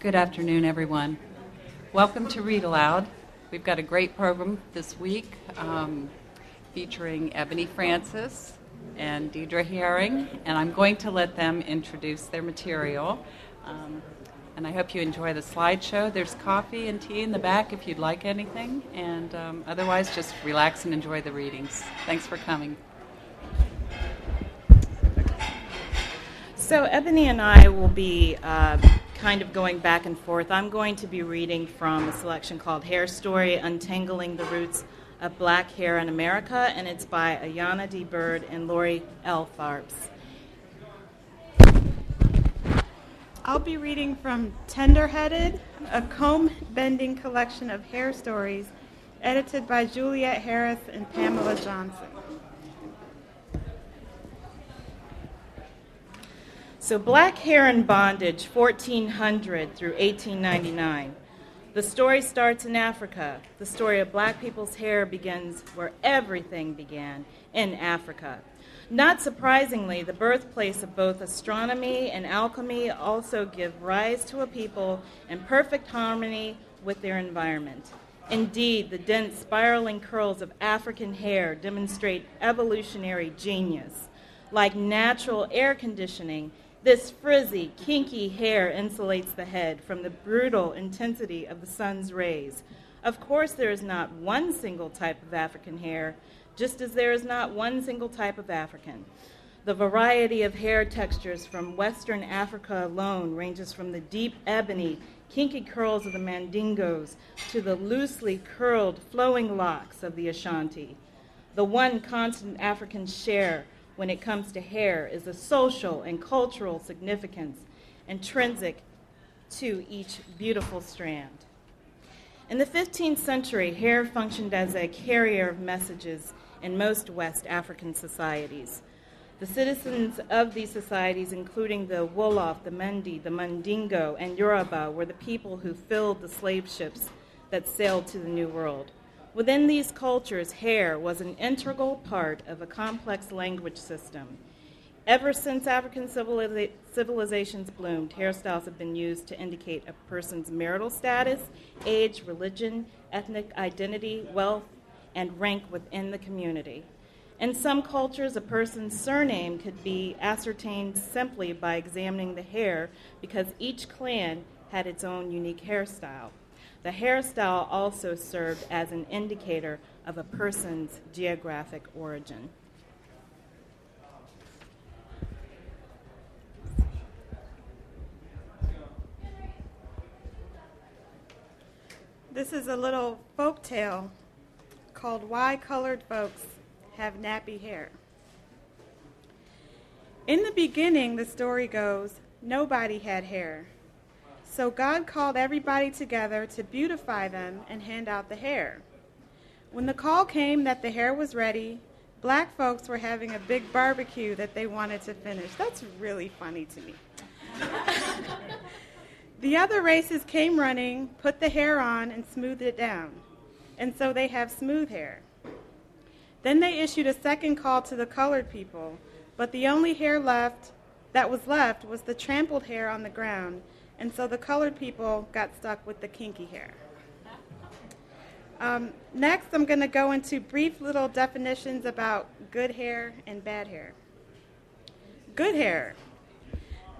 Good afternoon, everyone. Welcome to Read Aloud. We've got a great program this week um, featuring Ebony Francis and Deidre Herring, and I'm going to let them introduce their material. Um, and I hope you enjoy the slideshow. There's coffee and tea in the back if you'd like anything, and um, otherwise, just relax and enjoy the readings. Thanks for coming. So, Ebony and I will be uh, kind of going back and forth. I'm going to be reading from a selection called Hair Story Untangling the Roots of Black Hair in America, and it's by Ayana D. Byrd and Lori L. Tharps. I'll be reading from Tenderheaded, a comb bending collection of hair stories edited by Juliette Harris and Pamela Johnson. So, Black Hair in Bondage, 1400 through 1899. The story starts in Africa. The story of black people's hair begins where everything began in Africa. Not surprisingly, the birthplace of both astronomy and alchemy also give rise to a people in perfect harmony with their environment. Indeed, the dense, spiraling curls of African hair demonstrate evolutionary genius. Like natural air conditioning, this frizzy, kinky hair insulates the head from the brutal intensity of the sun's rays. Of course, there is not one single type of African hair, just as there is not one single type of African. The variety of hair textures from Western Africa alone ranges from the deep ebony, kinky curls of the Mandingos to the loosely curled, flowing locks of the Ashanti. The one constant African share when it comes to hair is a social and cultural significance intrinsic to each beautiful strand. In the 15th century, hair functioned as a carrier of messages in most West African societies. The citizens of these societies, including the Wolof, the Mende, the Mandingo, and Yoruba, were the people who filled the slave ships that sailed to the New World. Within these cultures, hair was an integral part of a complex language system. Ever since African civiliza- civilizations bloomed, hairstyles have been used to indicate a person's marital status, age, religion, ethnic identity, wealth, and rank within the community. In some cultures, a person's surname could be ascertained simply by examining the hair because each clan had its own unique hairstyle. The hairstyle also served as an indicator of a person's geographic origin. This is a little folk tale called Why Colored Folks Have Nappy Hair. In the beginning, the story goes, nobody had hair. So God called everybody together to beautify them and hand out the hair. When the call came that the hair was ready, black folks were having a big barbecue that they wanted to finish. That's really funny to me. the other races came running, put the hair on, and smoothed it down. And so they have smooth hair. Then they issued a second call to the colored people, but the only hair left that was left was the trampled hair on the ground and so the colored people got stuck with the kinky hair. Um, next, I'm going to go into brief little definitions about good hair and bad hair. Good hair.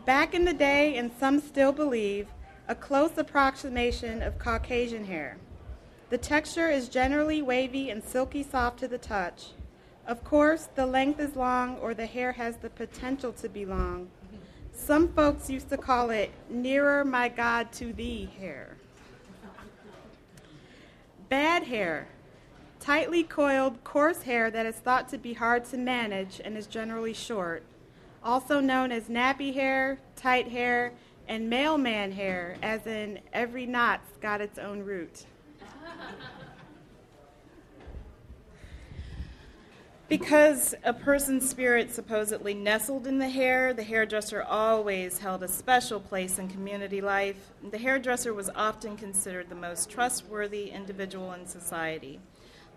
Back in the day, and some still believe, a close approximation of Caucasian hair. The texture is generally wavy and silky soft to the touch. Of course, the length is long or the hair has the potential to be long, some folks used to call it nearer my God to thee hair. Bad hair. Tightly coiled, coarse hair that is thought to be hard to manage and is generally short. Also known as nappy hair, tight hair, and mailman hair, as in every knot's got its own root. Because a person's spirit supposedly nestled in the hair, the hairdresser always held a special place in community life. The hairdresser was often considered the most trustworthy individual in society.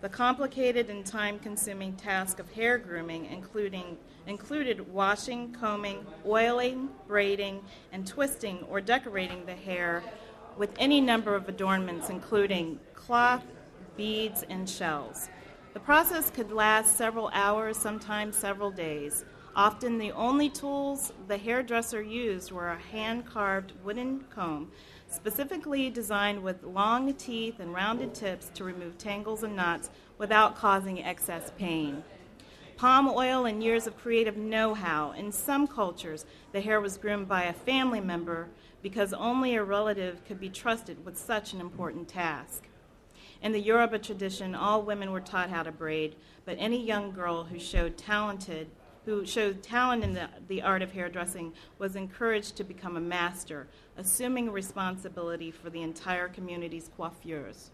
The complicated and time consuming task of hair grooming including, included washing, combing, oiling, braiding, and twisting or decorating the hair with any number of adornments, including cloth, beads, and shells. The process could last several hours, sometimes several days. Often, the only tools the hairdresser used were a hand carved wooden comb, specifically designed with long teeth and rounded tips to remove tangles and knots without causing excess pain. Palm oil and years of creative know how. In some cultures, the hair was groomed by a family member because only a relative could be trusted with such an important task. In the Yoruba tradition, all women were taught how to braid, but any young girl who showed talented who showed talent in the, the art of hairdressing was encouraged to become a master, assuming responsibility for the entire community's coiffures.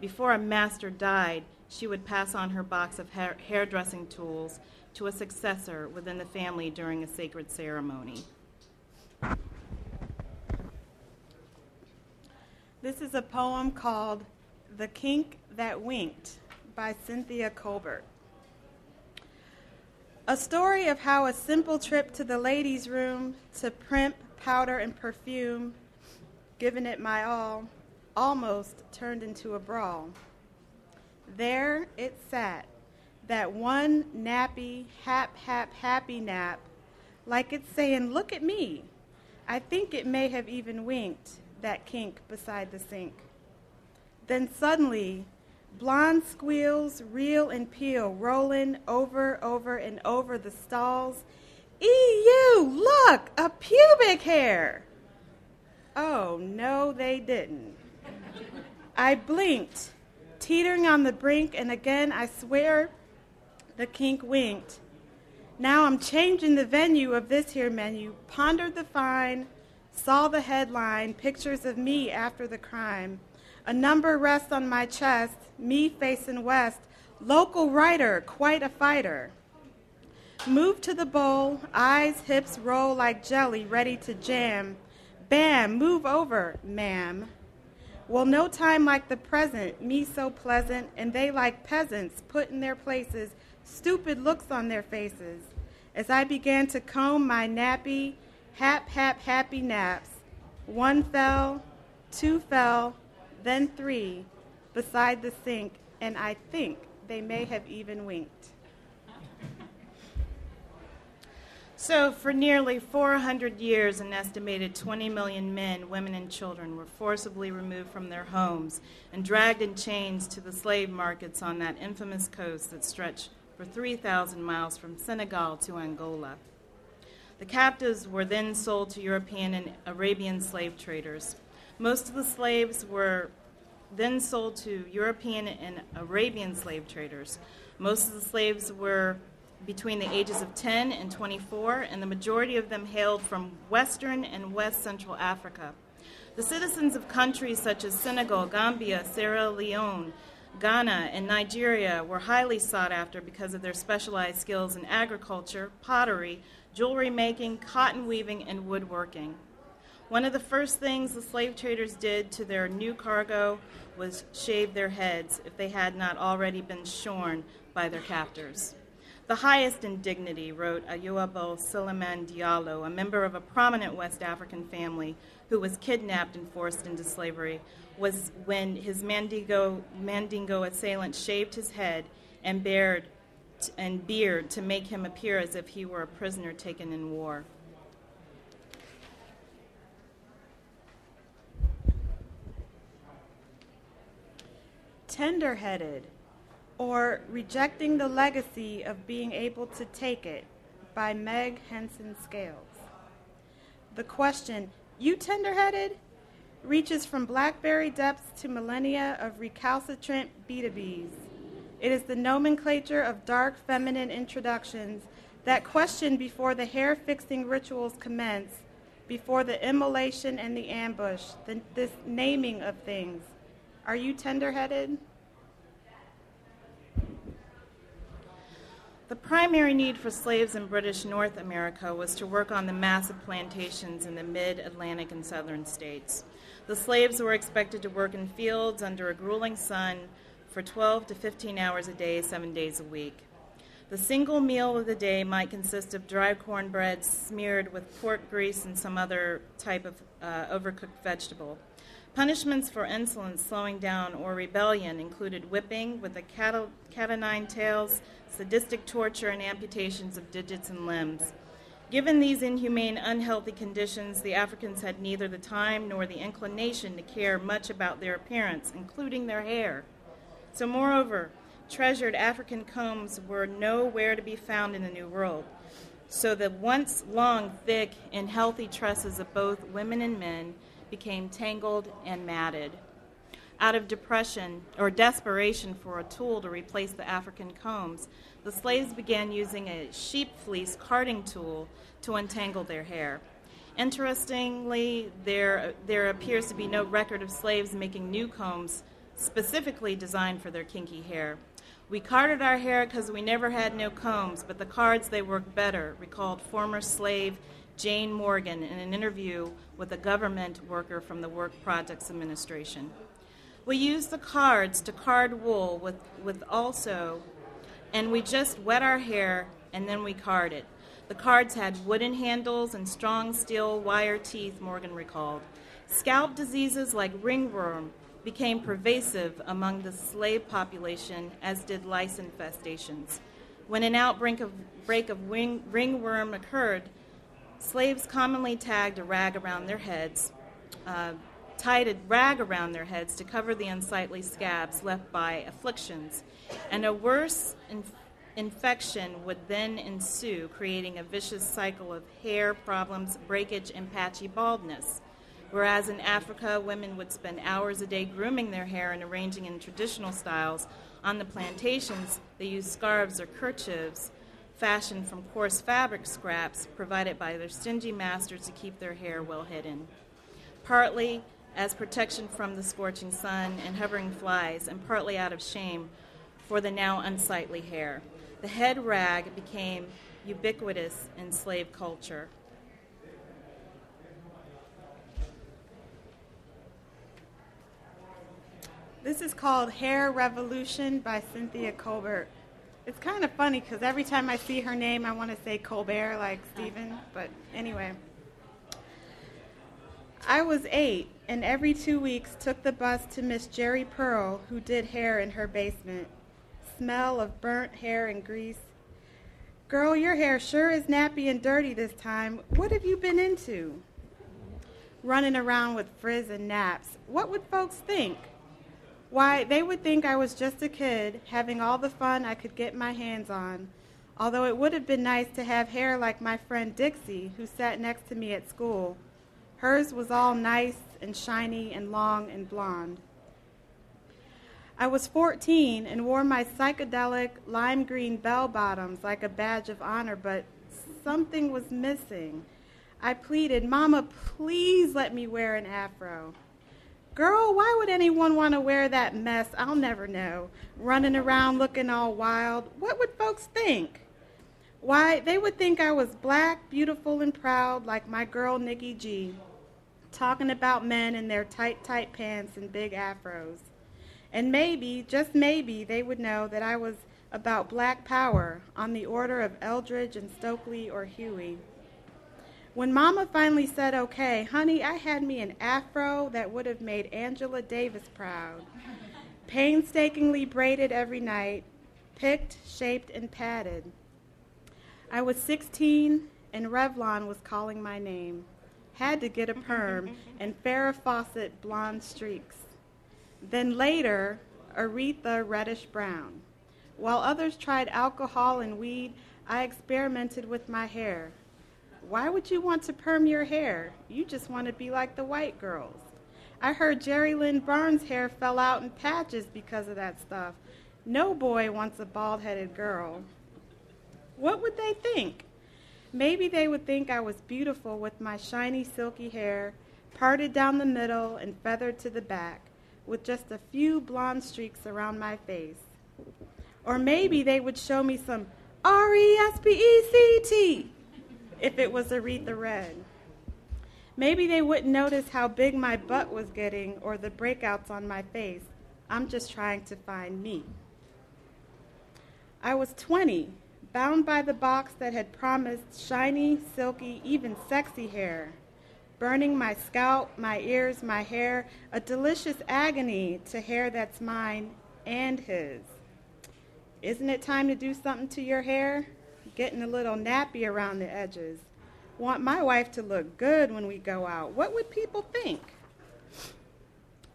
Before a master died, she would pass on her box of hair- hairdressing tools to a successor within the family during a sacred ceremony. This is a poem called The Kink That Winked by Cynthia Colbert. A story of how a simple trip to the ladies' room to primp, powder, and perfume, giving it my all, almost turned into a brawl. There it sat, that one nappy, hap, hap, happy nap, like it's saying, Look at me. I think it may have even winked that kink beside the sink. Then suddenly, blonde squeals reel and peel, rolling over, over, and over the stalls. EU, look, a pubic hair. Oh, no, they didn't. I blinked, teetering on the brink, and again I swear the kink winked. Now I'm changing the venue of this here menu, pondered the fine, Saw the headline, pictures of me after the crime. A number rests on my chest, me facing west. Local writer, quite a fighter. Move to the bowl, eyes, hips roll like jelly, ready to jam. Bam, move over, ma'am. Well, no time like the present, me so pleasant, and they like peasants, put in their places, stupid looks on their faces. As I began to comb my nappy, Hap, hap, happy naps. One fell, two fell, then three beside the sink, and I think they may have even winked. So, for nearly 400 years, an estimated 20 million men, women, and children were forcibly removed from their homes and dragged in chains to the slave markets on that infamous coast that stretched for 3,000 miles from Senegal to Angola. The captives were then sold to European and Arabian slave traders. Most of the slaves were then sold to European and Arabian slave traders. Most of the slaves were between the ages of 10 and 24, and the majority of them hailed from Western and West Central Africa. The citizens of countries such as Senegal, Gambia, Sierra Leone, Ghana, and Nigeria were highly sought after because of their specialized skills in agriculture, pottery, jewelry making, cotton weaving, and woodworking. One of the first things the slave traders did to their new cargo was shave their heads if they had not already been shorn by their captors. The highest indignity, wrote Ayuba Suleiman Diallo, a member of a prominent West African family who was kidnapped and forced into slavery, was when his Mandingo, Mandingo assailant shaved his head and bared and beard to make him appear as if he were a prisoner taken in war. Tender headed, or Rejecting the Legacy of Being Able to Take It by Meg Henson Scales. The question, You tender headed? reaches from blackberry depths to millennia of recalcitrant B2Bs. It is the nomenclature of dark feminine introductions that question before the hair fixing rituals commence, before the immolation and the ambush, the, this naming of things. Are you tender headed? The primary need for slaves in British North America was to work on the massive plantations in the mid Atlantic and southern states. The slaves were expected to work in fields under a grueling sun for 12 to 15 hours a day, seven days a week. The single meal of the day might consist of dry cornbread smeared with pork grease and some other type of uh, overcooked vegetable. Punishments for insolence, slowing down, or rebellion included whipping with the cat o' nine tails, sadistic torture, and amputations of digits and limbs. Given these inhumane, unhealthy conditions, the Africans had neither the time nor the inclination to care much about their appearance, including their hair. So, moreover, treasured African combs were nowhere to be found in the New World. So the once long, thick, and healthy tresses of both women and men became tangled and matted. Out of depression or desperation for a tool to replace the African combs, the slaves began using a sheep fleece carding tool to untangle their hair. Interestingly, there, there appears to be no record of slaves making new combs specifically designed for their kinky hair. We carded our hair because we never had no combs, but the cards they worked better, recalled former slave Jane Morgan in an interview with a government worker from the Work Projects Administration. We used the cards to card wool with, with also, and we just wet our hair and then we card it. The cards had wooden handles and strong steel wire teeth, Morgan recalled. Scalp diseases like ringworm became pervasive among the slave population, as did lice infestations. When an outbreak of, break of wing, ringworm occurred, slaves commonly tagged a rag around their heads, uh, tied a rag around their heads to cover the unsightly scabs left by afflictions, and a worse inf- infection would then ensue, creating a vicious cycle of hair problems, breakage, and patchy baldness. Whereas in Africa, women would spend hours a day grooming their hair and arranging in traditional styles, on the plantations, they used scarves or kerchiefs fashioned from coarse fabric scraps provided by their stingy masters to keep their hair well hidden. Partly as protection from the scorching sun and hovering flies, and partly out of shame for the now unsightly hair. The head rag became ubiquitous in slave culture. This is called Hair Revolution by Cynthia Colbert. It's kind of funny because every time I see her name, I want to say Colbert like Stephen, but anyway. I was eight, and every two weeks took the bus to Miss Jerry Pearl, who did hair in her basement. Smell of burnt hair and grease. Girl, your hair sure is nappy and dirty this time. What have you been into? Running around with frizz and naps. What would folks think? Why, they would think I was just a kid having all the fun I could get my hands on. Although it would have been nice to have hair like my friend Dixie, who sat next to me at school. Hers was all nice and shiny and long and blonde. I was 14 and wore my psychedelic lime green bell bottoms like a badge of honor, but something was missing. I pleaded, Mama, please let me wear an afro. Girl, why would anyone want to wear that mess? I'll never know. Running around looking all wild. What would folks think? Why, they would think I was black, beautiful, and proud like my girl Nikki G, talking about men in their tight, tight pants and big afros. And maybe, just maybe, they would know that I was about black power on the order of Eldridge and Stokely or Huey. When Mama finally said, okay, honey, I had me an afro that would have made Angela Davis proud. Painstakingly braided every night, picked, shaped, and padded. I was 16, and Revlon was calling my name. Had to get a perm and Farrah Fawcett blonde streaks. Then later, Aretha reddish brown. While others tried alcohol and weed, I experimented with my hair. Why would you want to perm your hair? You just want to be like the white girls. I heard Jerry Lynn Barnes' hair fell out in patches because of that stuff. No boy wants a bald headed girl. What would they think? Maybe they would think I was beautiful with my shiny, silky hair, parted down the middle and feathered to the back, with just a few blonde streaks around my face. Or maybe they would show me some R E S P E C T if it was Aretha Red. Maybe they wouldn't notice how big my butt was getting or the breakouts on my face. I'm just trying to find me. I was 20, bound by the box that had promised shiny, silky, even sexy hair, burning my scalp, my ears, my hair, a delicious agony to hair that's mine and his. Isn't it time to do something to your hair? Getting a little nappy around the edges. Want my wife to look good when we go out. What would people think?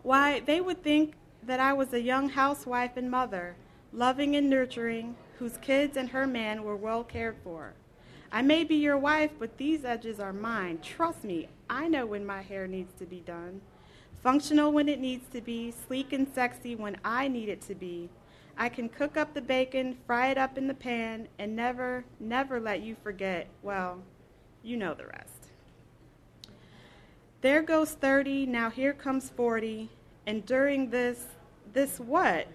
Why, they would think that I was a young housewife and mother, loving and nurturing, whose kids and her man were well cared for. I may be your wife, but these edges are mine. Trust me, I know when my hair needs to be done. Functional when it needs to be, sleek and sexy when I need it to be. I can cook up the bacon, fry it up in the pan, and never, never let you forget. Well, you know the rest. There goes 30, now here comes 40, and during this, this what?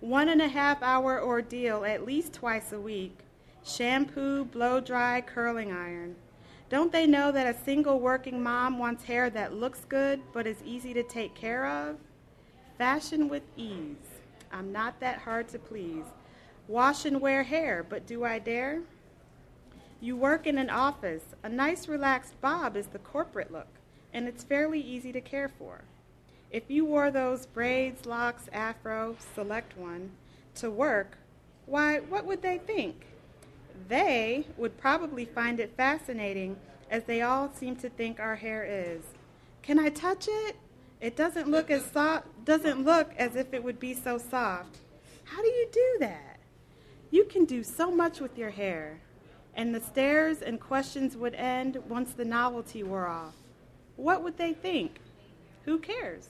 One and a half hour ordeal at least twice a week. Shampoo, blow dry, curling iron. Don't they know that a single working mom wants hair that looks good but is easy to take care of? Fashion with ease. I'm not that hard to please. Wash and wear hair, but do I dare? You work in an office. A nice relaxed bob is the corporate look, and it's fairly easy to care for. If you wore those braids, locks, afro, select one, to work, why, what would they think? They would probably find it fascinating, as they all seem to think our hair is. Can I touch it? It doesn't look as soft, doesn't look as if it would be so soft. How do you do that? You can do so much with your hair. And the stares and questions would end once the novelty wore off. What would they think? Who cares?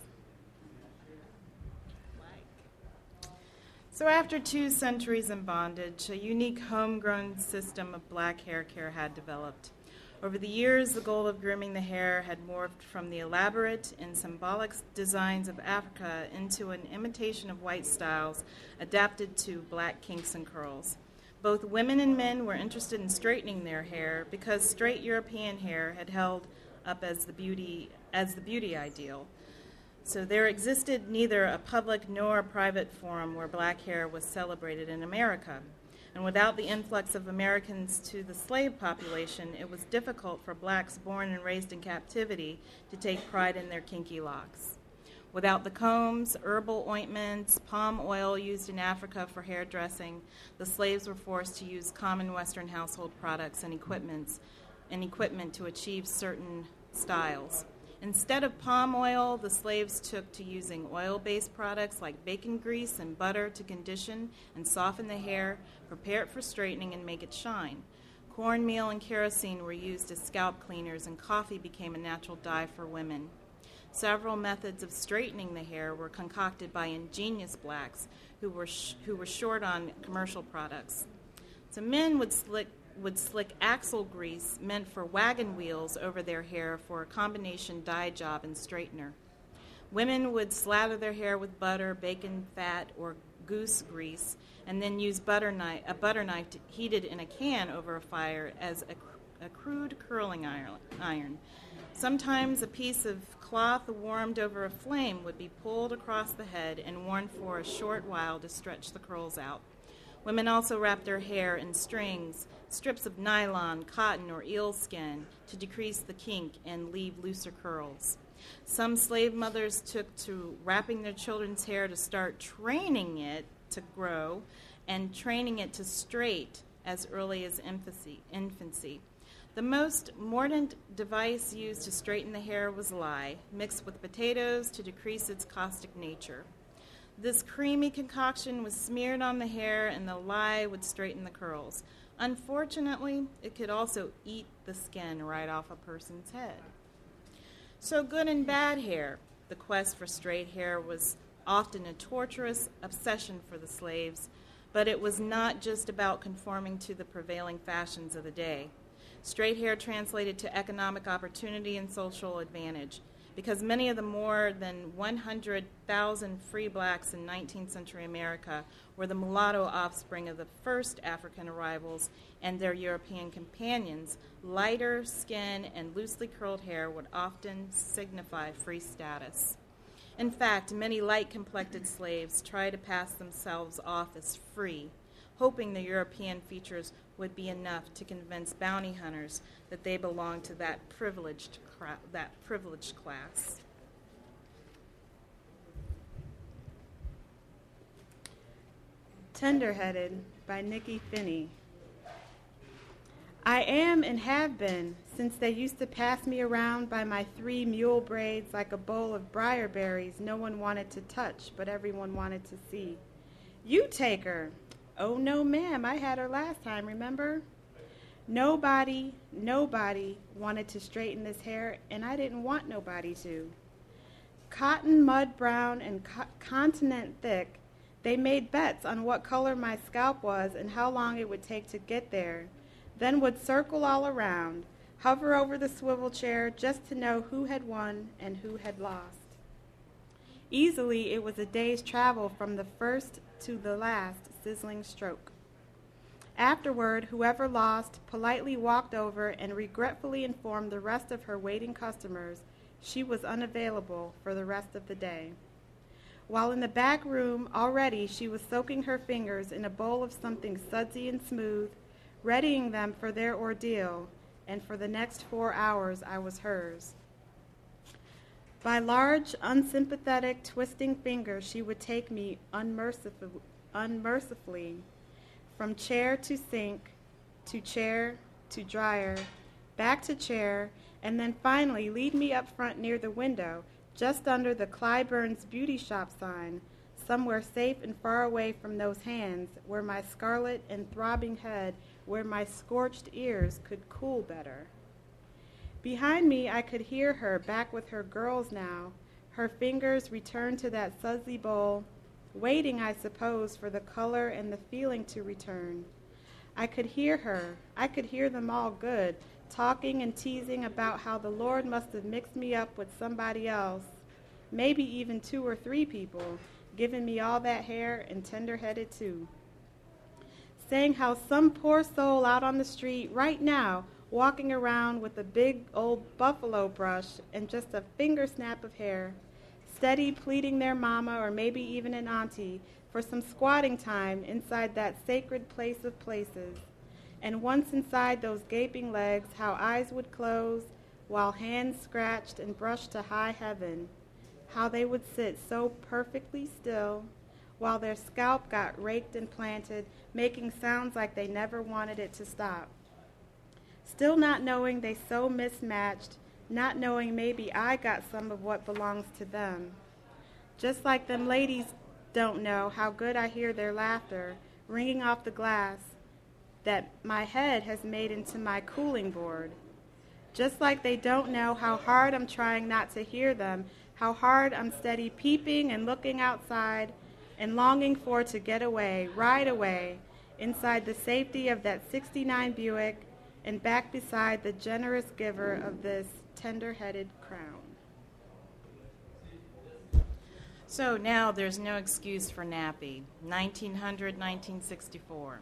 So, after two centuries in bondage, a unique homegrown system of black hair care had developed. Over the years, the goal of grooming the hair had morphed from the elaborate and symbolic designs of Africa into an imitation of white styles adapted to black kinks and curls. Both women and men were interested in straightening their hair because straight European hair had held up as the beauty as the beauty ideal. So there existed neither a public nor a private forum where black hair was celebrated in America. And without the influx of Americans to the slave population, it was difficult for blacks born and raised in captivity to take pride in their kinky locks. Without the combs, herbal ointments, palm oil used in Africa for hair dressing, the slaves were forced to use common Western household products and equipments and equipment to achieve certain styles. Instead of palm oil, the slaves took to using oil based products like bacon grease and butter to condition and soften the hair, prepare it for straightening, and make it shine. Cornmeal and kerosene were used as scalp cleaners, and coffee became a natural dye for women. Several methods of straightening the hair were concocted by ingenious blacks who were, sh- who were short on commercial products. So men would slick would slick axle grease meant for wagon wheels over their hair for a combination dye job and straightener. Women would slather their hair with butter, bacon fat, or goose grease, and then use butter knife, a butter knife heated in a can over a fire as a, a crude curling iron. Sometimes a piece of cloth warmed over a flame would be pulled across the head and worn for a short while to stretch the curls out. Women also wrapped their hair in strings, strips of nylon, cotton, or eel skin to decrease the kink and leave looser curls. Some slave mothers took to wrapping their children's hair to start training it to grow and training it to straight as early as infancy. The most mordant device used to straighten the hair was lye, mixed with potatoes to decrease its caustic nature. This creamy concoction was smeared on the hair, and the lye would straighten the curls. Unfortunately, it could also eat the skin right off a person's head. So, good and bad hair. The quest for straight hair was often a torturous obsession for the slaves, but it was not just about conforming to the prevailing fashions of the day. Straight hair translated to economic opportunity and social advantage because many of the more than 100,000 free blacks in 19th century America were the mulatto offspring of the first African arrivals and their European companions, lighter skin and loosely curled hair would often signify free status. In fact, many light complected slaves tried to pass themselves off as free, hoping the European features would be enough to convince bounty hunters that they belonged to that privileged, that privileged class. Tenderheaded by Nikky Finney. I am and have been since they used to pass me around by my three mule braids like a bowl of briar berries no one wanted to touch, but everyone wanted to see. You take her. Oh, no, ma'am, I had her last time, remember? Nobody, nobody wanted to straighten this hair, and I didn't want nobody to. Cotton mud brown and co- continent thick, they made bets on what color my scalp was and how long it would take to get there, then would circle all around, hover over the swivel chair just to know who had won and who had lost. Easily, it was a day's travel from the first to the last sizzling stroke. Afterward, whoever lost politely walked over and regretfully informed the rest of her waiting customers she was unavailable for the rest of the day. While in the back room, already she was soaking her fingers in a bowl of something sudsy and smooth, readying them for their ordeal, and for the next four hours I was hers. By large, unsympathetic, twisting fingers, she would take me unmercifully, unmercifully from chair to sink, to chair to dryer, back to chair, and then finally lead me up front near the window, just under the Clyburn's Beauty Shop sign, somewhere safe and far away from those hands, where my scarlet and throbbing head, where my scorched ears could cool better. Behind me, I could hear her back with her girls now, her fingers returned to that sudsy bowl, waiting, I suppose, for the color and the feeling to return. I could hear her, I could hear them all good, talking and teasing about how the Lord must have mixed me up with somebody else, maybe even two or three people, giving me all that hair and tender headed too. Saying how some poor soul out on the street right now, walking around with a big old buffalo brush and just a finger snap of hair, steady pleading their mama or maybe even an auntie for some squatting time inside that sacred place of places. And once inside those gaping legs, how eyes would close while hands scratched and brushed to high heaven. How they would sit so perfectly still while their scalp got raked and planted, making sounds like they never wanted it to stop. Still not knowing they so mismatched, not knowing maybe I got some of what belongs to them. Just like them ladies don't know how good I hear their laughter ringing off the glass that my head has made into my cooling board. Just like they don't know how hard I'm trying not to hear them, how hard I'm steady peeping and looking outside and longing for to get away, right away, inside the safety of that 69 Buick and back beside the generous giver of this tender headed crown. So now there's no excuse for nappy. 1900, 1964.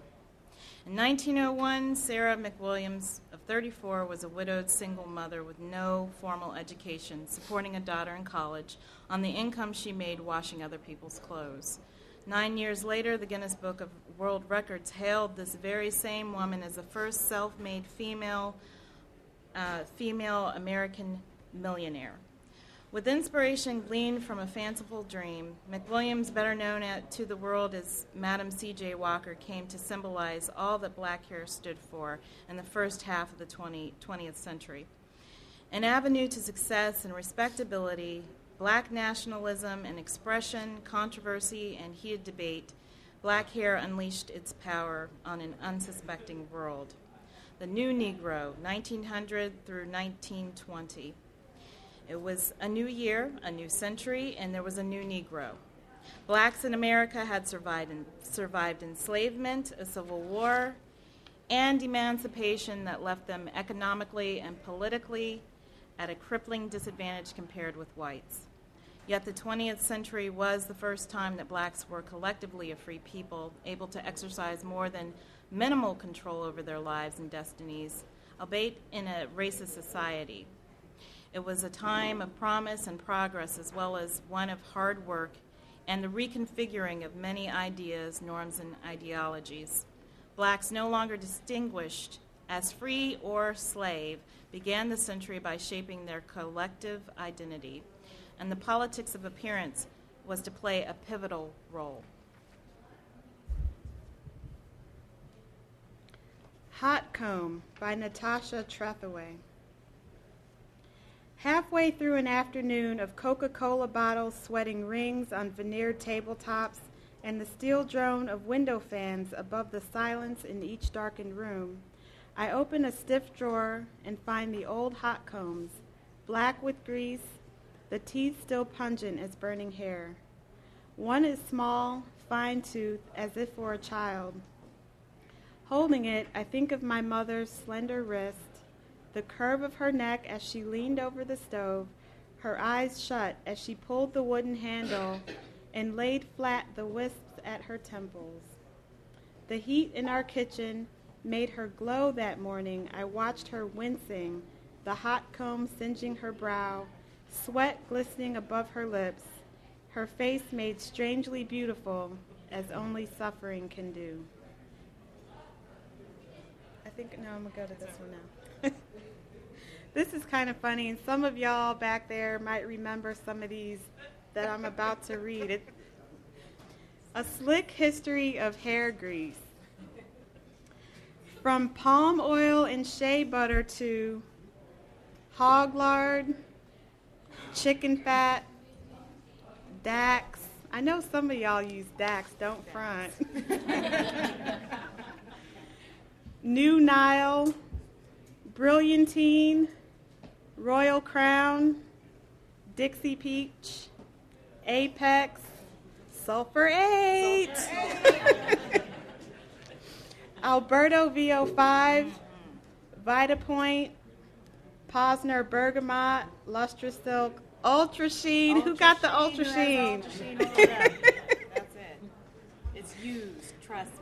In 1901, Sarah McWilliams, of 34, was a widowed single mother with no formal education, supporting a daughter in college on the income she made washing other people's clothes. Nine years later, the Guinness Book of World Records hailed this very same woman as the first self-made female uh, female American millionaire. With inspiration gleaned from a fanciful dream, McWilliams, better known at, to the world as Madam C.J. Walker, came to symbolize all that black hair stood for in the first half of the 20, 20th century. An avenue to success and respectability, black nationalism and expression, controversy, and heated debate, black hair unleashed its power on an unsuspecting world the New Negro, 1900 through 1920. It was a new year, a new century, and there was a new Negro. Blacks in America had survived, in, survived enslavement, a civil war, and emancipation that left them economically and politically at a crippling disadvantage compared with whites. Yet the 20th century was the first time that blacks were collectively a free people, able to exercise more than minimal control over their lives and destinies, albeit in a racist society. It was a time of promise and progress, as well as one of hard work and the reconfiguring of many ideas, norms, and ideologies. Blacks, no longer distinguished as free or slave, began the century by shaping their collective identity, and the politics of appearance was to play a pivotal role. Hot Comb by Natasha Trethewey. Halfway through an afternoon of Coca Cola bottles sweating rings on veneered tabletops and the steel drone of window fans above the silence in each darkened room, I open a stiff drawer and find the old hot combs, black with grease, the teeth still pungent as burning hair. One is small, fine toothed, as if for a child. Holding it, I think of my mother's slender wrist the curve of her neck as she leaned over the stove, her eyes shut as she pulled the wooden handle and laid flat the wisps at her temples. The heat in our kitchen made her glow that morning. I watched her wincing, the hot comb singeing her brow, sweat glistening above her lips, her face made strangely beautiful as only suffering can do. Think now I'm to go to this one now. This is kind of funny, and some of y'all back there might remember some of these that I'm about to read. It, a slick history of hair grease. From palm oil and shea butter to hog lard, chicken fat, Dax. I know some of y'all use Dax, don't front. Nu Nile, Brilliantine, Royal Crown, Dixie Peach, Apex, Sulfur 8, Alberto VO5, Vitapointe, Posner Bergamot, Lustrous Silk, Ultra Sheen. Who got the Ultra Sheen? That's it. It's used, trust me.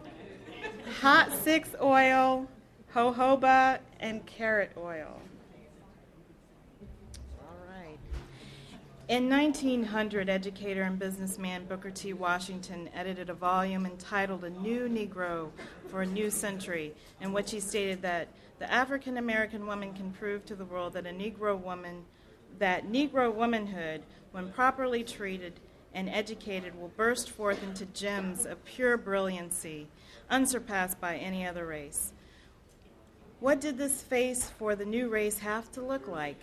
Hot Six Oil, Jojoba, and Carrot Oil. In 1900, educator and businessman Booker T. Washington edited a volume entitled A New Negro for a New Century, in which he stated that the African American woman can prove to the world that a Negro woman, that Negro womanhood, when properly treated and educated, will burst forth into gems of pure brilliancy, unsurpassed by any other race. What did this face for the new race have to look like?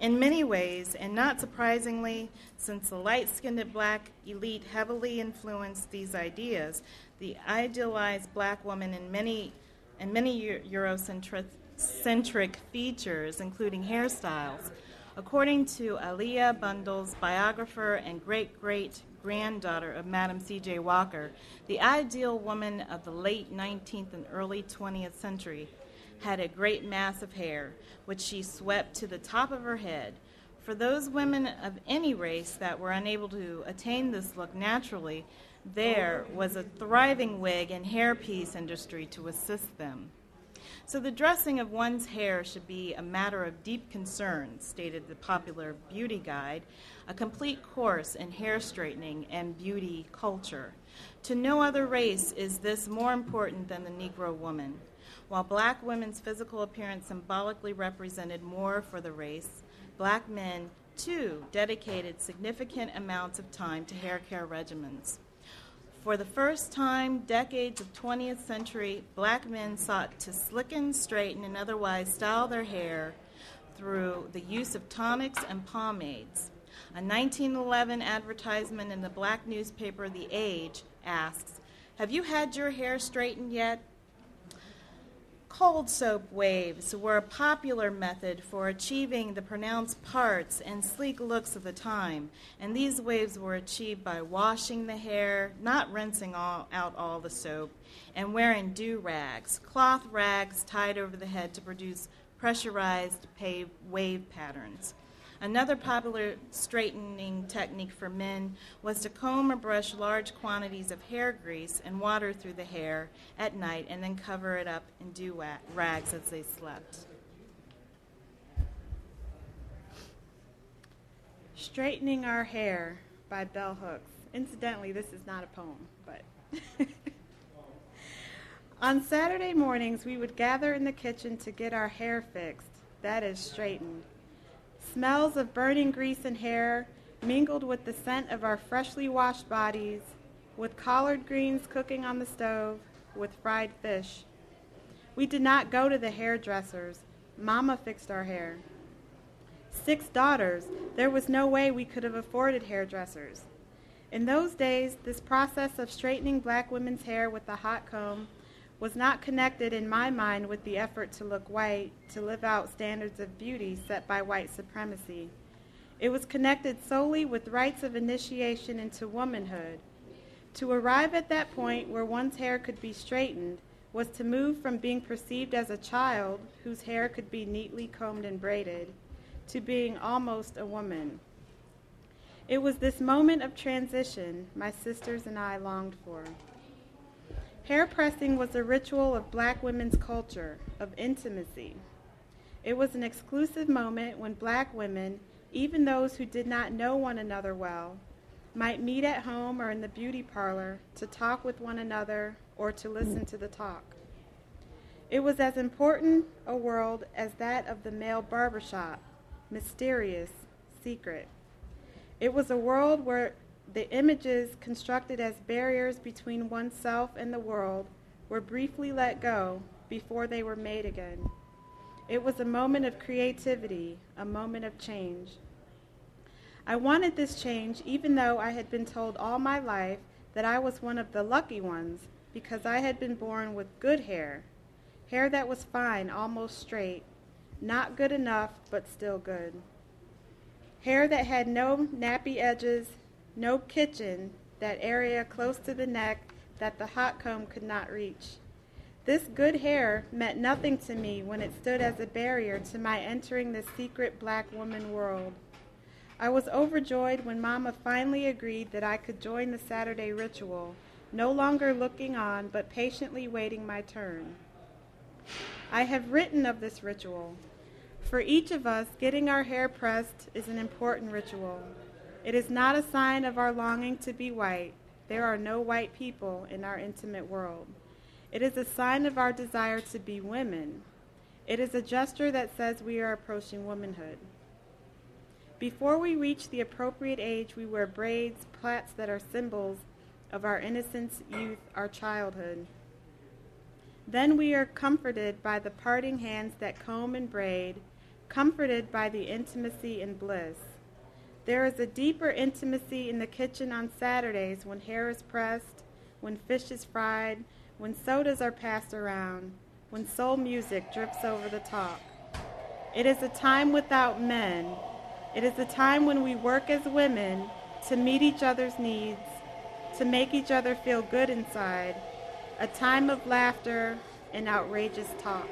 In many ways, and not surprisingly, since the light skinned black elite heavily influenced these ideas, the idealized black woman in many, and many Eurocentric features, including hairstyles. According to A'Lelia Bundles, biographer and great great granddaughter of Madam C.J. Walker, the ideal woman of the late 19th and early 20th century had a great mass of hair, which she swept to the top of her head. For those women of any race that were unable to attain this look naturally, there was a thriving wig and hairpiece industry to assist them. So the dressing of one's hair should be a matter of deep concern, stated the popular beauty guide, a complete course in hair straightening and beauty culture. To no other race is this more important than the Negro woman. While black women's physical appearance symbolically represented more for the race, black men, too, dedicated significant amounts of time to hair care regimens. For the first time, decades of 20th century, black men sought to slicken, straighten, and otherwise style their hair through the use of tonics and pomades. A 1911 advertisement in the black newspaper The Age asks, Have you had your hair straightened yet? Cold soap waves were a popular method for achieving the pronounced parts and sleek looks of the time, and these waves were achieved by washing the hair, not rinsing all, out all the soap, and wearing do rags, cloth rags tied over the head to produce pressurized wave patterns. Another popular straightening technique for men was to comb or brush large quantities of hair grease and water through the hair at night and then cover it up in dew rags as they slept. Straightening Our Hair by Bell Hooks. Incidentally, this is not a poem, but. On Saturday mornings, we would gather in the kitchen to get our hair fixed, that is, straightened. Smells of burning grease and hair mingled with the scent of our freshly washed bodies, with collard greens cooking on the stove, with fried fish. We did not go to the hairdressers. Mama fixed our hair. Six daughters, there was no way we could have afforded hairdressers. In those days, this process of straightening black women's hair with a hot comb was not connected in my mind with the effort to look white, to live out standards of beauty set by white supremacy. It was connected solely with rites of initiation into womanhood. To arrive at that point where one's hair could be straightened was to move from being perceived as a child whose hair could be neatly combed and braided to being almost a woman. It was this moment of transition my sisters and I longed for. Hair pressing was a ritual of black women's culture, of intimacy. It was an exclusive moment when black women, even those who did not know one another well, might meet at home or in the beauty parlor to talk with one another or to listen to the talk. It was as important a world as that of the male barbershop, mysterious, secret. It was a world where the images constructed as barriers between oneself and the world were briefly let go before they were made again. It was a moment of creativity, a moment of change. I wanted this change even though I had been told all my life that I was one of the lucky ones because I had been born with good hair, hair that was fine, almost straight, not good enough, but still good. Hair that had no nappy edges no kitchen, that area close to the neck that the hot comb could not reach. This good hair meant nothing to me when it stood as a barrier to my entering the secret black woman world. I was overjoyed when Mama finally agreed that I could join the Saturday ritual, no longer looking on but patiently waiting my turn. I have written of this ritual. For each of us, getting our hair pressed is an important ritual. It is not a sign of our longing to be white. There are no white people in our intimate world. It is a sign of our desire to be women. It is a gesture that says we are approaching womanhood. Before we reach the appropriate age, we wear braids, plaits that are symbols of our innocence, youth, our childhood. Then we are comforted by the parting hands that comb and braid, comforted by the intimacy and bliss. There is a deeper intimacy in the kitchen on Saturdays when hair is pressed, when fish is fried, when sodas are passed around, when soul music drips over the top. It is a time without men. It is a time when we work as women to meet each other's needs, to make each other feel good inside, a time of laughter and outrageous talk.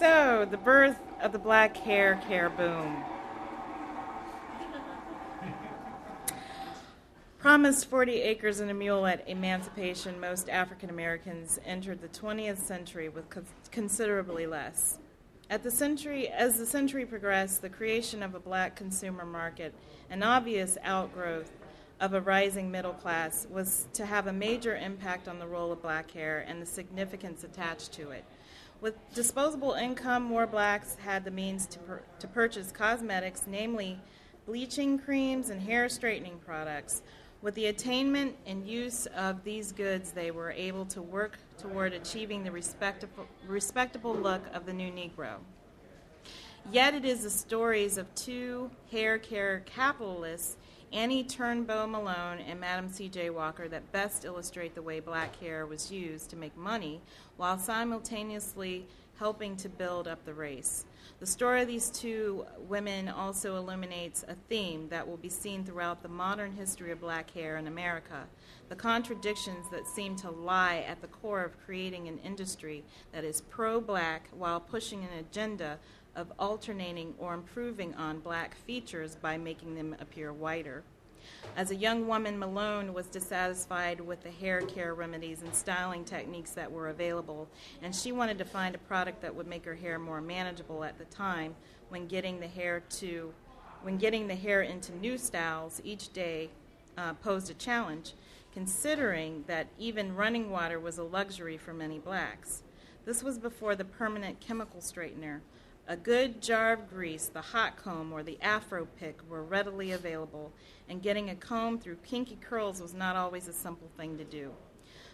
So, the birth of the black hair care boom. Promised 40 acres and a mule at emancipation, most African Americans entered the 20th century with considerably less. At the century, as the century progressed, the creation of a black consumer market, an obvious outgrowth of a rising middle class, was to have a major impact on the role of black hair and the significance attached to it. With disposable income, more blacks had the means to, per- to purchase cosmetics, namely bleaching creams and hair straightening products. With the attainment and use of these goods, they were able to work toward achieving the respectable, respectable look of the new Negro. Yet it is the stories of two hair care capitalists Annie Turnbow Malone and Madam C.J. Walker that best illustrate the way black hair was used to make money while simultaneously helping to build up the race. The story of these two women also illuminates a theme that will be seen throughout the modern history of black hair in America the contradictions that seem to lie at the core of creating an industry that is pro black while pushing an agenda of alternating or improving on black features by making them appear whiter. As a young woman, Malone was dissatisfied with the hair care remedies and styling techniques that were available, and she wanted to find a product that would make her hair more manageable at the time when getting the hair to when getting the hair into new styles each day uh, posed a challenge, considering that even running water was a luxury for many blacks. This was before the permanent chemical straightener. A good jar of grease, the hot comb, or the afro pick were readily available, and getting a comb through kinky curls was not always a simple thing to do.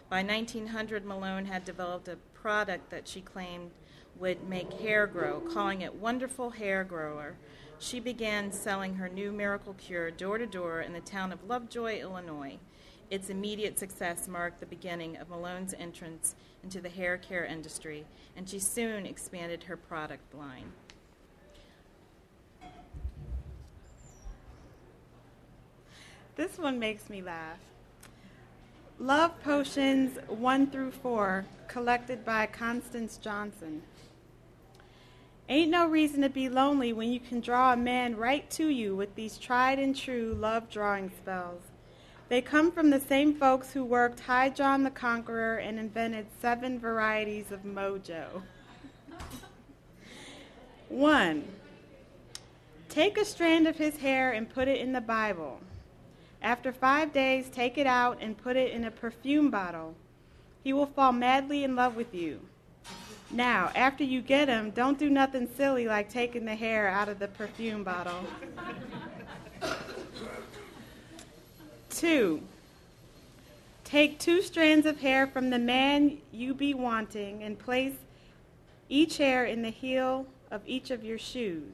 By 1900, Malone had developed a product that she claimed would make hair grow, calling it Wonderful Hair Grower. She began selling her new miracle cure door to door in the town of Lovejoy, Illinois. Its immediate success marked the beginning of Malone's entrance into the hair care industry, and she soon expanded her product line. This one makes me laugh. Love Potions 1 through 4, collected by Constance Johnson. Ain't no reason to be lonely when you can draw a man right to you with these tried and true love drawing spells. They come from the same folks who worked High John the Conqueror and invented seven varieties of mojo. One, take a strand of his hair and put it in the Bible. After five days, take it out and put it in a perfume bottle. He will fall madly in love with you. Now, after you get him, don't do nothing silly like taking the hair out of the perfume bottle. Two, take two strands of hair from the man you be wanting and place each hair in the heel of each of your shoes.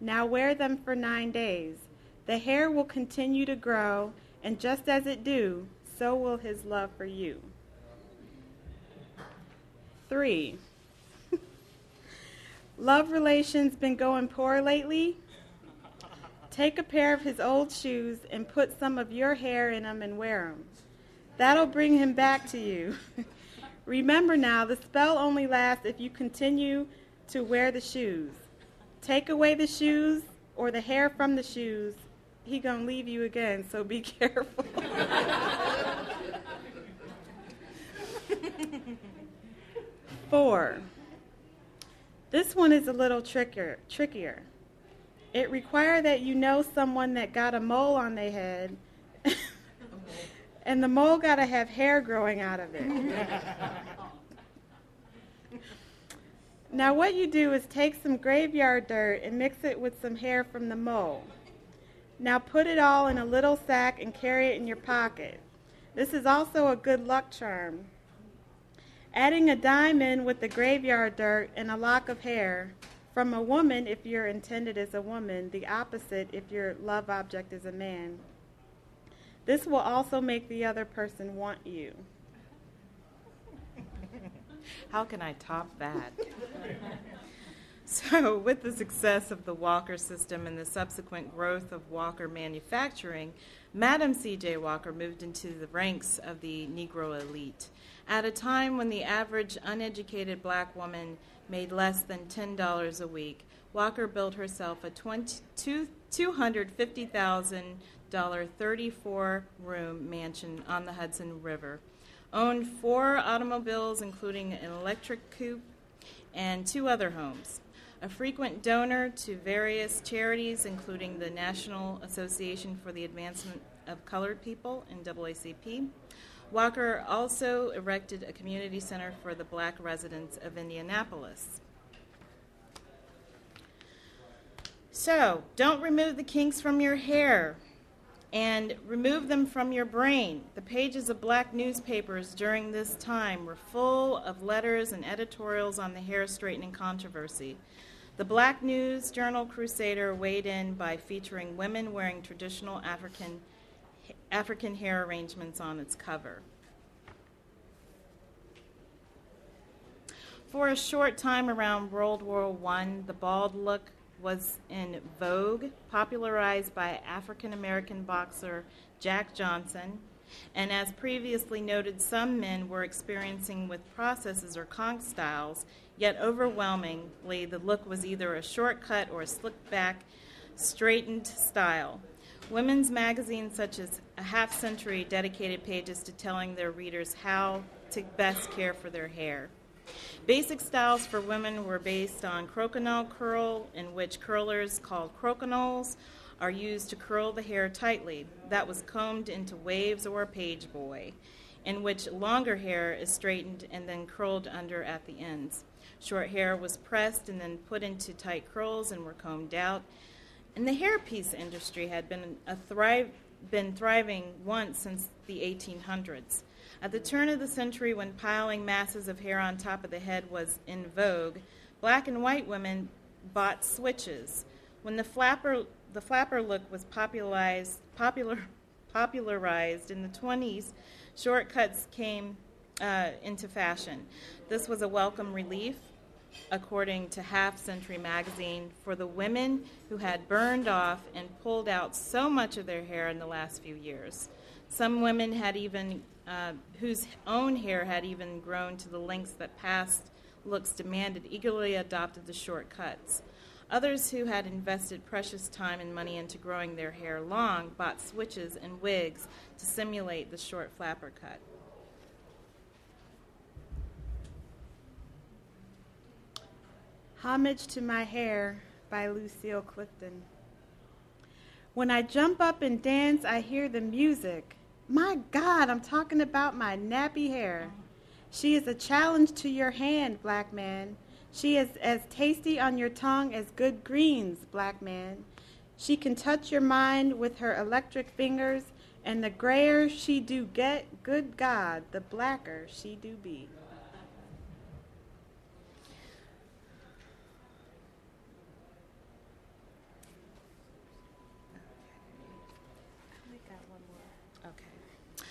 Now wear them for nine days. The hair will continue to grow, and just as it do, so will his love for you. Three, love relations been going poor lately? Take a pair of his old shoes and put some of your hair in them and wear them. That'll bring him back to you. Remember now, the spell only lasts if you continue to wear the shoes. Take away the shoes or the hair from the shoes, he gonna leave you again, so be careful. Four. This one is a little trickier. trickier. It required that you know someone that got a mole on their head, and the mole got to have hair growing out of it. now, what you do is take some graveyard dirt and mix it with some hair from the mole. Now, put it all in a little sack and carry it in your pocket. This is also a good luck charm. Adding a diamond with the graveyard dirt and a lock of hair from a woman, if you're intended as a woman, the opposite if your love object is a man. This will also make the other person want you. How can I top that? so, with the success of the Walker system and the subsequent growth of Walker manufacturing, Madam C.J. Walker moved into the ranks of the Negro elite. At a time when the average uneducated black woman made less than $10 a week. Walker built herself a $250,000 34 room mansion on the Hudson River. Owned four automobiles, including an electric coupe, and two other homes. A frequent donor to various charities, including the National Association for the Advancement of Colored People, NAACP. Walker also erected a community center for the black residents of Indianapolis. So, don't remove the kinks from your hair and remove them from your brain. The pages of black newspapers during this time were full of letters and editorials on the hair straightening controversy. The Black News Journal Crusader weighed in by featuring women wearing traditional African African hair arrangements on its cover. For a short time around World War I, the bald look was in vogue, popularized by African American boxer Jack Johnson. And as previously noted, some men were experiencing with processes or conk styles, yet overwhelmingly the look was either a shortcut or a slicked back, straightened style. Women's magazines such as A Half Century dedicated pages to telling their readers how to best care for their hair. Basic styles for women were based on croquignole curl, in which curlers called croquignoles are used to curl the hair tightly. That was combed into waves or a page boy, in which longer hair is straightened and then curled under at the ends. Short hair was pressed and then put into tight curls and were combed out. And the hairpiece industry had been, a thrive, been thriving once since the 1800s. At the turn of the century, when piling masses of hair on top of the head was in vogue, black and white women bought switches. When the flapper, the flapper look was popularized, popular, popularized in the 20s, shortcuts came uh, into fashion. This was a welcome relief, according to Half Century magazine, for the women who had burned off and pulled out so much of their hair in the last few years. Some women had even, uh, whose own hair had even grown to the lengths that past looks demanded, eagerly adopted the shortcuts. Others who had invested precious time and money into growing their hair long bought switches and wigs to simulate the short flapper cut. Homage to My Hair by Lucille Clifton. When I jump up and dance, I hear the music. My God, I'm talking about my nappy hair. She is a challenge to your hand, black man. She is as tasty on your tongue as good greens, black man. She can touch your mind with her electric fingers, and the grayer she do get, good God, the blacker she do be. Okay.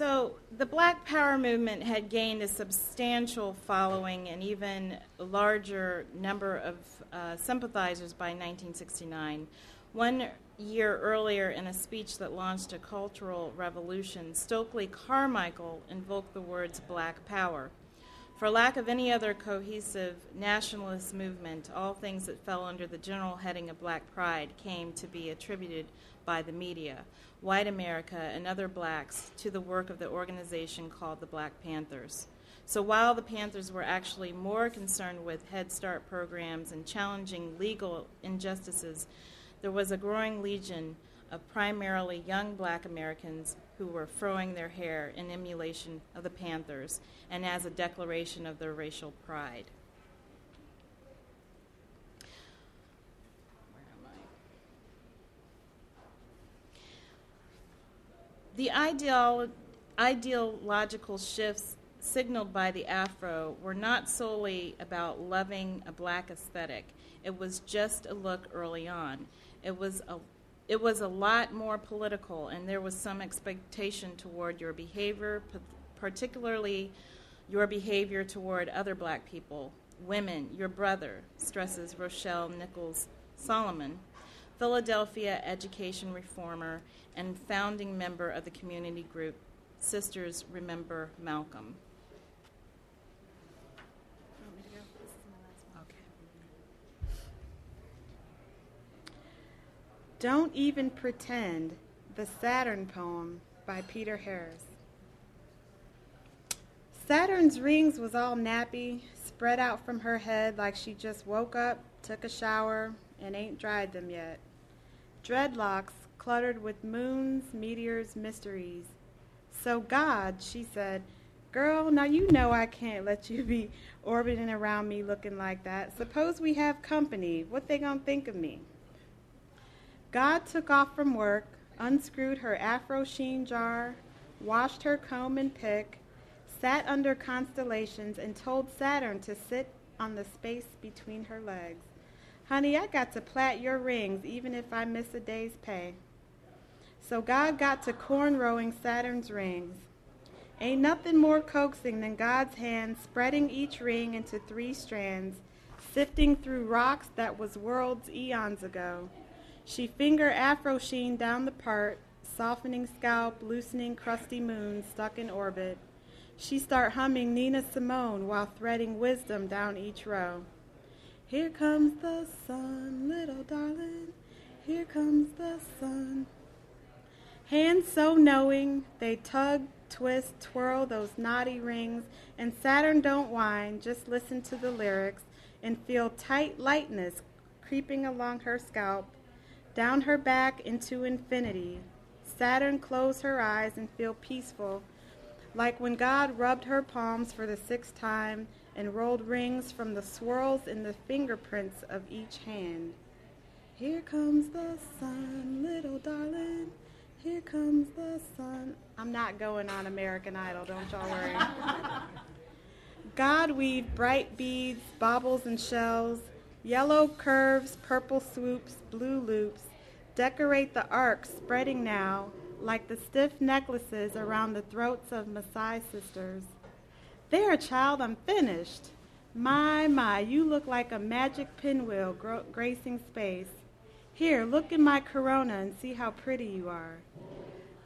So the Black Power movement had gained a substantial following and even a larger number of uh, sympathizers by 1969. One year earlier, in a speech that launched a cultural revolution, Stokely Carmichael invoked the words Black Power. For lack of any other cohesive nationalist movement, all things that fell under the general heading of Black Pride came to be attributed by the media, white America, and other blacks to the work of the organization called the Black Panthers. So while the Panthers were actually more concerned with Head Start programs and challenging legal injustices, there was a growing legion of primarily young black Americans who were throwing their hair in emulation of the Panthers and as a declaration of their racial pride. The ideal, ideological shifts signaled by the Afro were not solely about loving a black aesthetic. It was just a look early on. It was a it was a lot more political, and there was some expectation toward your behavior, particularly your behavior toward other black people, women, your brother, stresses Rochelle Nichols Solomon, Philadelphia education reformer and founding member of the community group Sisters Remember Malcolm. Don't Even Pretend, the Saturn poem by Peter Harris. Saturn's rings was all nappy, spread out from her head like she just woke up, took a shower, and ain't dried them yet. Dreadlocks cluttered with moons, meteors, mysteries. So God, she said, Girl, now you know I can't let you be orbiting around me looking like that. Suppose we have company. What they gonna think of me? God took off from work, unscrewed her afro sheen jar, washed her comb and pick, sat under constellations, and told Saturn to sit on the space between her legs. Honey, I got to plait your rings even if I miss a day's pay. So God got to cornrowing Saturn's rings. Ain't nothing more coaxing than God's hand spreading each ring into three strands, sifting through rocks that was worlds eons ago. She finger afro sheen down the part, softening scalp, loosening crusty moon stuck in orbit. She start humming Nina Simone while threading wisdom down each row. Here comes the sun, little darling. Here comes the sun. Hands so knowing, they tug, twist, twirl those knotty rings, and Saturn don't whine, just listen to the lyrics and feel tight lightness creeping along her scalp, down her back into infinity. Saturn closed her eyes and feel peaceful, like when God rubbed her palms for the sixth time and rolled rings from the swirls in the fingerprints of each hand. Here comes the sun, little darling. Here comes the sun. I'm not going on American Idol, don't y'all worry. God weaved bright beads, baubles, and shells, yellow curves, purple swoops, blue loops, decorate the arc spreading now like the stiff necklaces around the throats of Maasai sisters. There, child, I'm finished. My, my, you look like a magic pinwheel gro- gracing space. Here, look in my corona and see how pretty you are.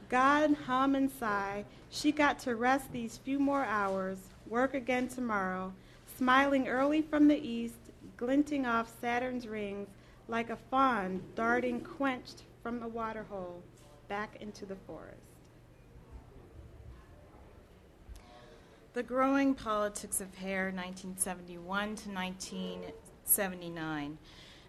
God hum and sigh. She got to rest these few more hours, work again tomorrow, smiling early from the east, glinting off Saturn's rings like a fawn darting quenched from the waterhole back into the forest. The Growing Politics of Hair, 1971 to 1979.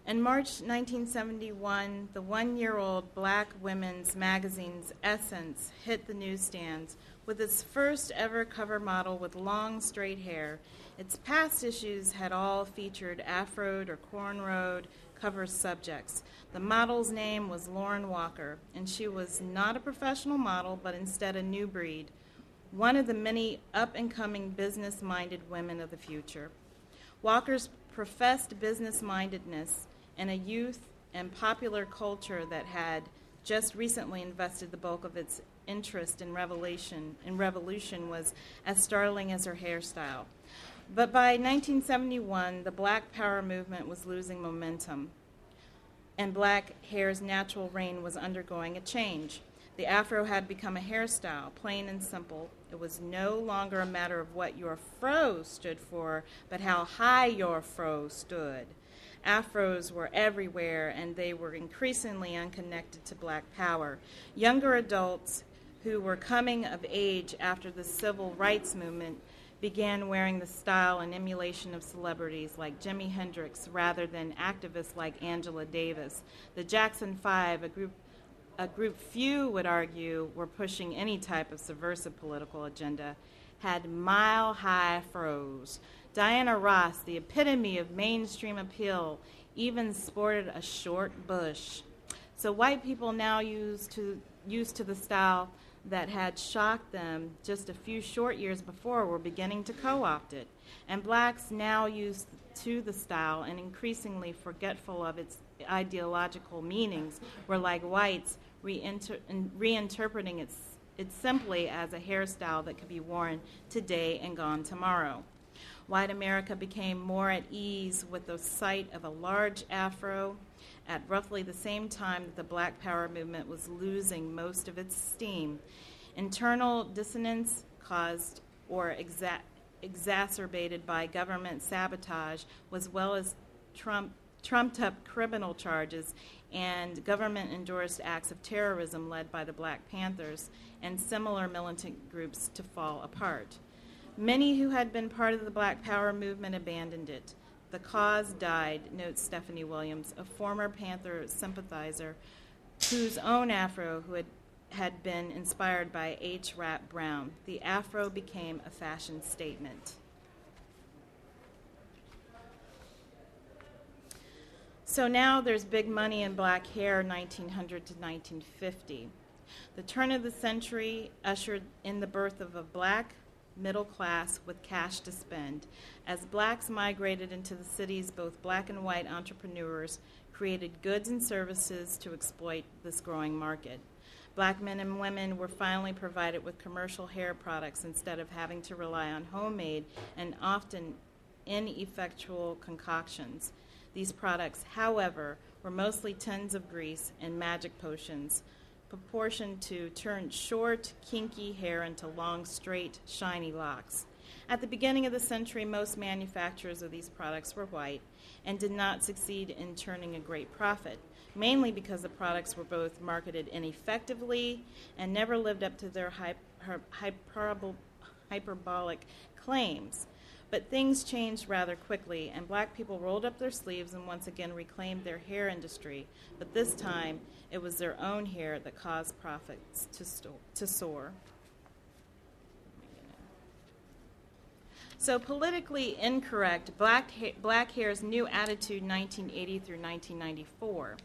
In March 1971, the one year old black women's magazine's Essence hit the newsstands with its first ever cover model with long, straight hair. Its past issues had all featured afroed or cornrowed cover subjects. The model's name was Lauren Walker, and she was not a professional model, but instead a new breed, one of the many up and coming business minded women of the future. Walker's professed business mindedness and a youth and popular culture that had just recently invested the bulk of its interest in revelation in revolution was as startling as her hairstyle. But by 1971, the Black Power movement was losing momentum, and black hair's natural reign was undergoing a change. The afro had become a hairstyle, plain and simple. It was no longer a matter of what your fro stood for, but how high your fro stood afros were everywhere and they were increasingly unconnected to black power. Younger adults who were coming of age after the civil rights movement began wearing the style and emulation of celebrities like Jimi Hendrix rather than activists like Angela Davis. The Jackson Five, a group a group few would argue were pushing any type of subversive political agenda, had mile high fros Diana Ross, the epitome of mainstream appeal, even sported a short bush. So white people now used to used to the style that had shocked them just a few short years before were beginning to co-opt it. And blacks now used to the style and increasingly forgetful of its ideological meanings were like whites reinter- reinterpreting it, it simply as a hairstyle that could be worn today and gone tomorrow white America became more at ease with the sight of a large afro at roughly the same time that the Black Power movement was losing most of its steam. Internal dissonance caused or exa- exacerbated by government sabotage, as well as Trump, trumped up criminal charges and government endorsed acts of terrorism led by the Black Panthers and similar militant groups to fall apart. Many who had been part of the Black Power movement abandoned it. The cause died, notes Stephanie Williams, a former Panther sympathizer whose own afro who had, had been inspired by H. Rap Brown. The afro became a fashion statement. So now there's big money in black hair 1900 to 1950. The turn of the century ushered in the birth of a black middle class with cash to spend. As blacks migrated into the cities, both black and white entrepreneurs created goods and services to exploit this growing market. Black men and women were finally provided with commercial hair products instead of having to rely on homemade and often ineffectual concoctions. These products, however, were mostly tins of grease and magic potions proportioned to turn short, kinky hair into long, straight, shiny locks. At the beginning of the century, most manufacturers of these products were white and did not succeed in turning a great profit, mainly because the products were both marketed ineffectively and never lived up to their hyperbolic claims. But things changed rather quickly, and black people rolled up their sleeves and once again reclaimed their hair industry. But this time, it was their own hair that caused profits to, sto- to soar. So, politically incorrect, Black, ha- Black Hair's new attitude 1980 through 1994.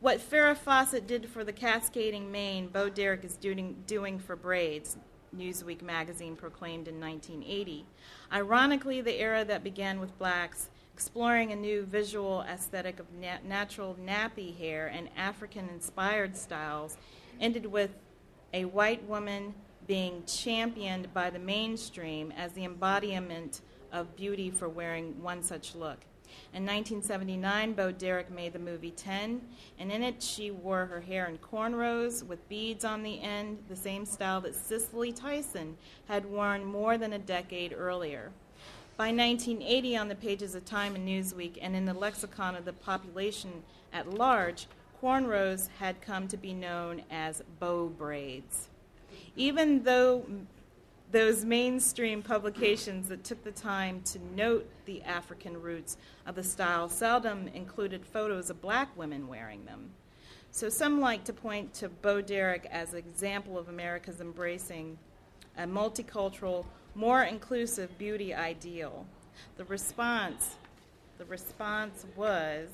What Farrah Fawcett did for the cascading mane, Bo Derek is doing, doing for braids, Newsweek magazine proclaimed in 1980. Ironically, the era that began with blacks exploring a new visual aesthetic of nat- natural nappy hair and African inspired styles ended with a white woman being championed by the mainstream as the embodiment of beauty for wearing one such look. In 1979, Bo Derek made the movie 10, and in it she wore her hair in cornrows with beads on the end, the same style that Cicely Tyson had worn more than a decade earlier. By 1980, on the pages of Time and Newsweek and in the lexicon of the population at large, cornrows had come to be known as Bo braids. Even though those mainstream publications that took the time to note the African roots of the style seldom included photos of black women wearing them. So some like to point to Bo Derek as an example of America's embracing a multicultural, more inclusive beauty ideal. The response, the response was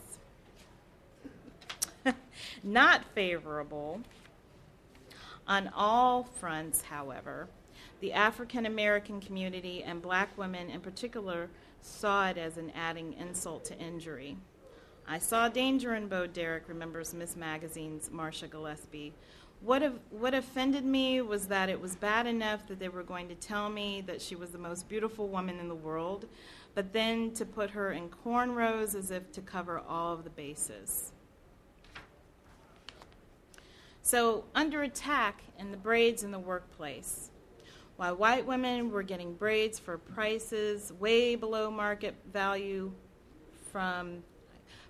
not favorable on all fronts, however. The African American community and black women in particular saw it as an adding insult to injury. I saw danger in Bo Derek, remembers Ms. Magazine's Marcia Gillespie. What, have, what offended me was that it was bad enough that they were going to tell me that she was the most beautiful woman in the world, but then to put her in cornrows as if to cover all of the bases. So, under attack in the braids in the workplace. While white women were getting braids for prices way below market value from,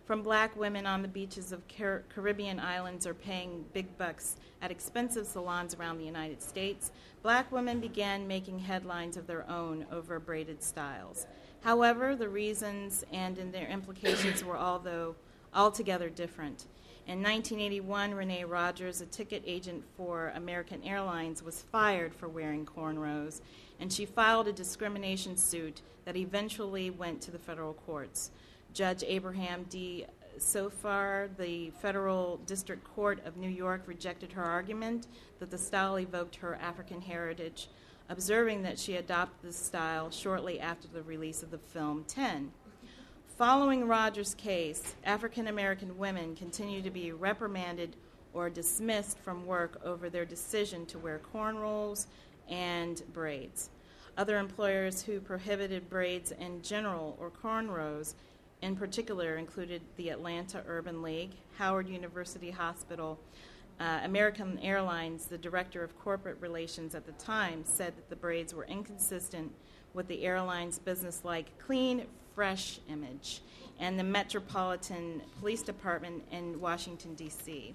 from black women on the beaches of Car- Caribbean islands or paying big bucks at expensive salons around the United States, black women began making headlines of their own over braided styles. However, the reasons and in their implications were although altogether different. In 1981, Renee Rogers, a ticket agent for American Airlines, was fired for wearing cornrows, and she filed a discrimination suit that eventually went to the federal courts. Judge Abraham D. Sofaer, the federal district court of New York, rejected her argument that the style evoked her African heritage, observing that she adopted the style shortly after the release of the film 10. Following Rogers' case, African American women continue to be reprimanded or dismissed from work over their decision to wear cornrows and braids. Other employers who prohibited braids in general or cornrows in particular included the Atlanta Urban League, Howard University Hospital, uh, American Airlines, the director of corporate relations at the time, said that the braids were inconsistent with the airline's business-like clean, fresh image, and the Metropolitan Police Department in Washington, D.C.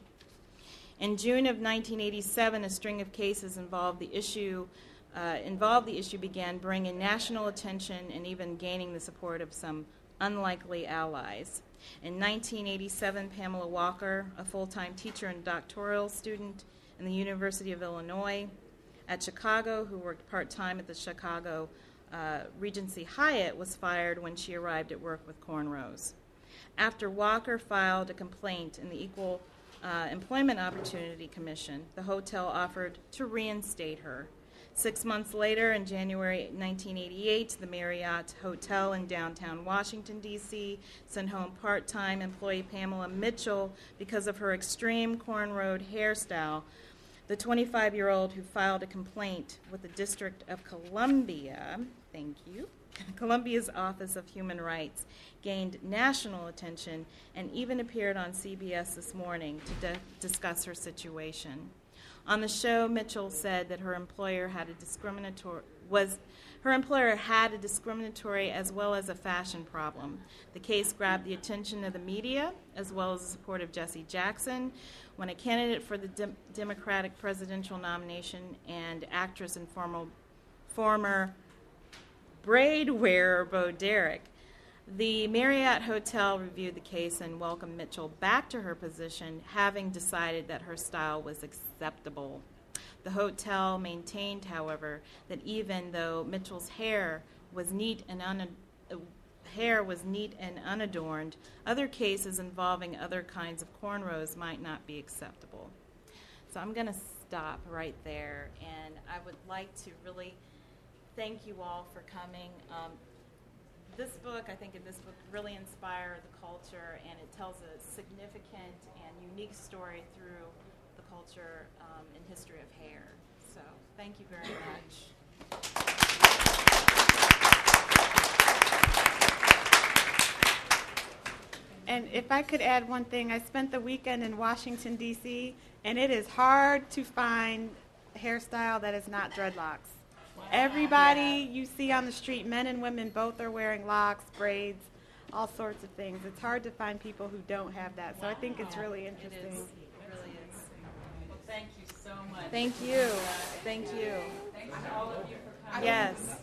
In June of 1987, a string of cases involved the issue. Uh, involved the issue began bringing national attention and even gaining the support of some unlikely allies. In 1987, Pamela Walker, a full time teacher and doctoral student in the University of Illinois at Chicago, who worked part time at the Chicago uh, Regency Hyatt was fired when she arrived at work with cornrows. After Walker filed a complaint in the Equal uh, Employment Opportunity Commission, the hotel offered to reinstate her. Six months later, in January 1988, the Marriott Hotel in downtown Washington, D.C., sent home part time employee Pamela Mitchell because of her extreme cornrowed hairstyle the 25 year old who filed a complaint with the District of Columbia, thank you, Columbia's Office of Human Rights, gained national attention and even appeared on CBS this morning to de- discuss her situation. On the show, Mitchell said that her employer had a discriminatory was Her employer had a discriminatory as well as a fashion problem. The case grabbed the attention of the media as well as the support of Jesse Jackson when a candidate for the Dem- Democratic presidential nomination and actress and former, former braid wearer Bo. The Marriott Hotel reviewed the case and welcomed Mitchell back to her position, having decided that her style was acceptable. The hotel maintained, however, that even though Mitchell's hair was neat and hair was neat and unadorned, other cases involving other kinds of cornrows might not be acceptable. So I'm going to stop right there, and I would like to really thank you all for coming. Um, this book, I think, in this book, really inspired the culture, and it tells a significant and unique story through the culture um, and history of hair. So, thank you very much. And if I could add one thing, I spent the weekend in Washington, D.C., and it is hard to find hairstyle that is not dreadlocks. Everybody you see on the street, men and women, both are wearing locks, braids, all sorts of things. It's hard to find people who don't have that. So I think it's really interesting. is. It really is. Well, thank you so much. Thank you. Thank you. Thanks to all of you for coming. Yes.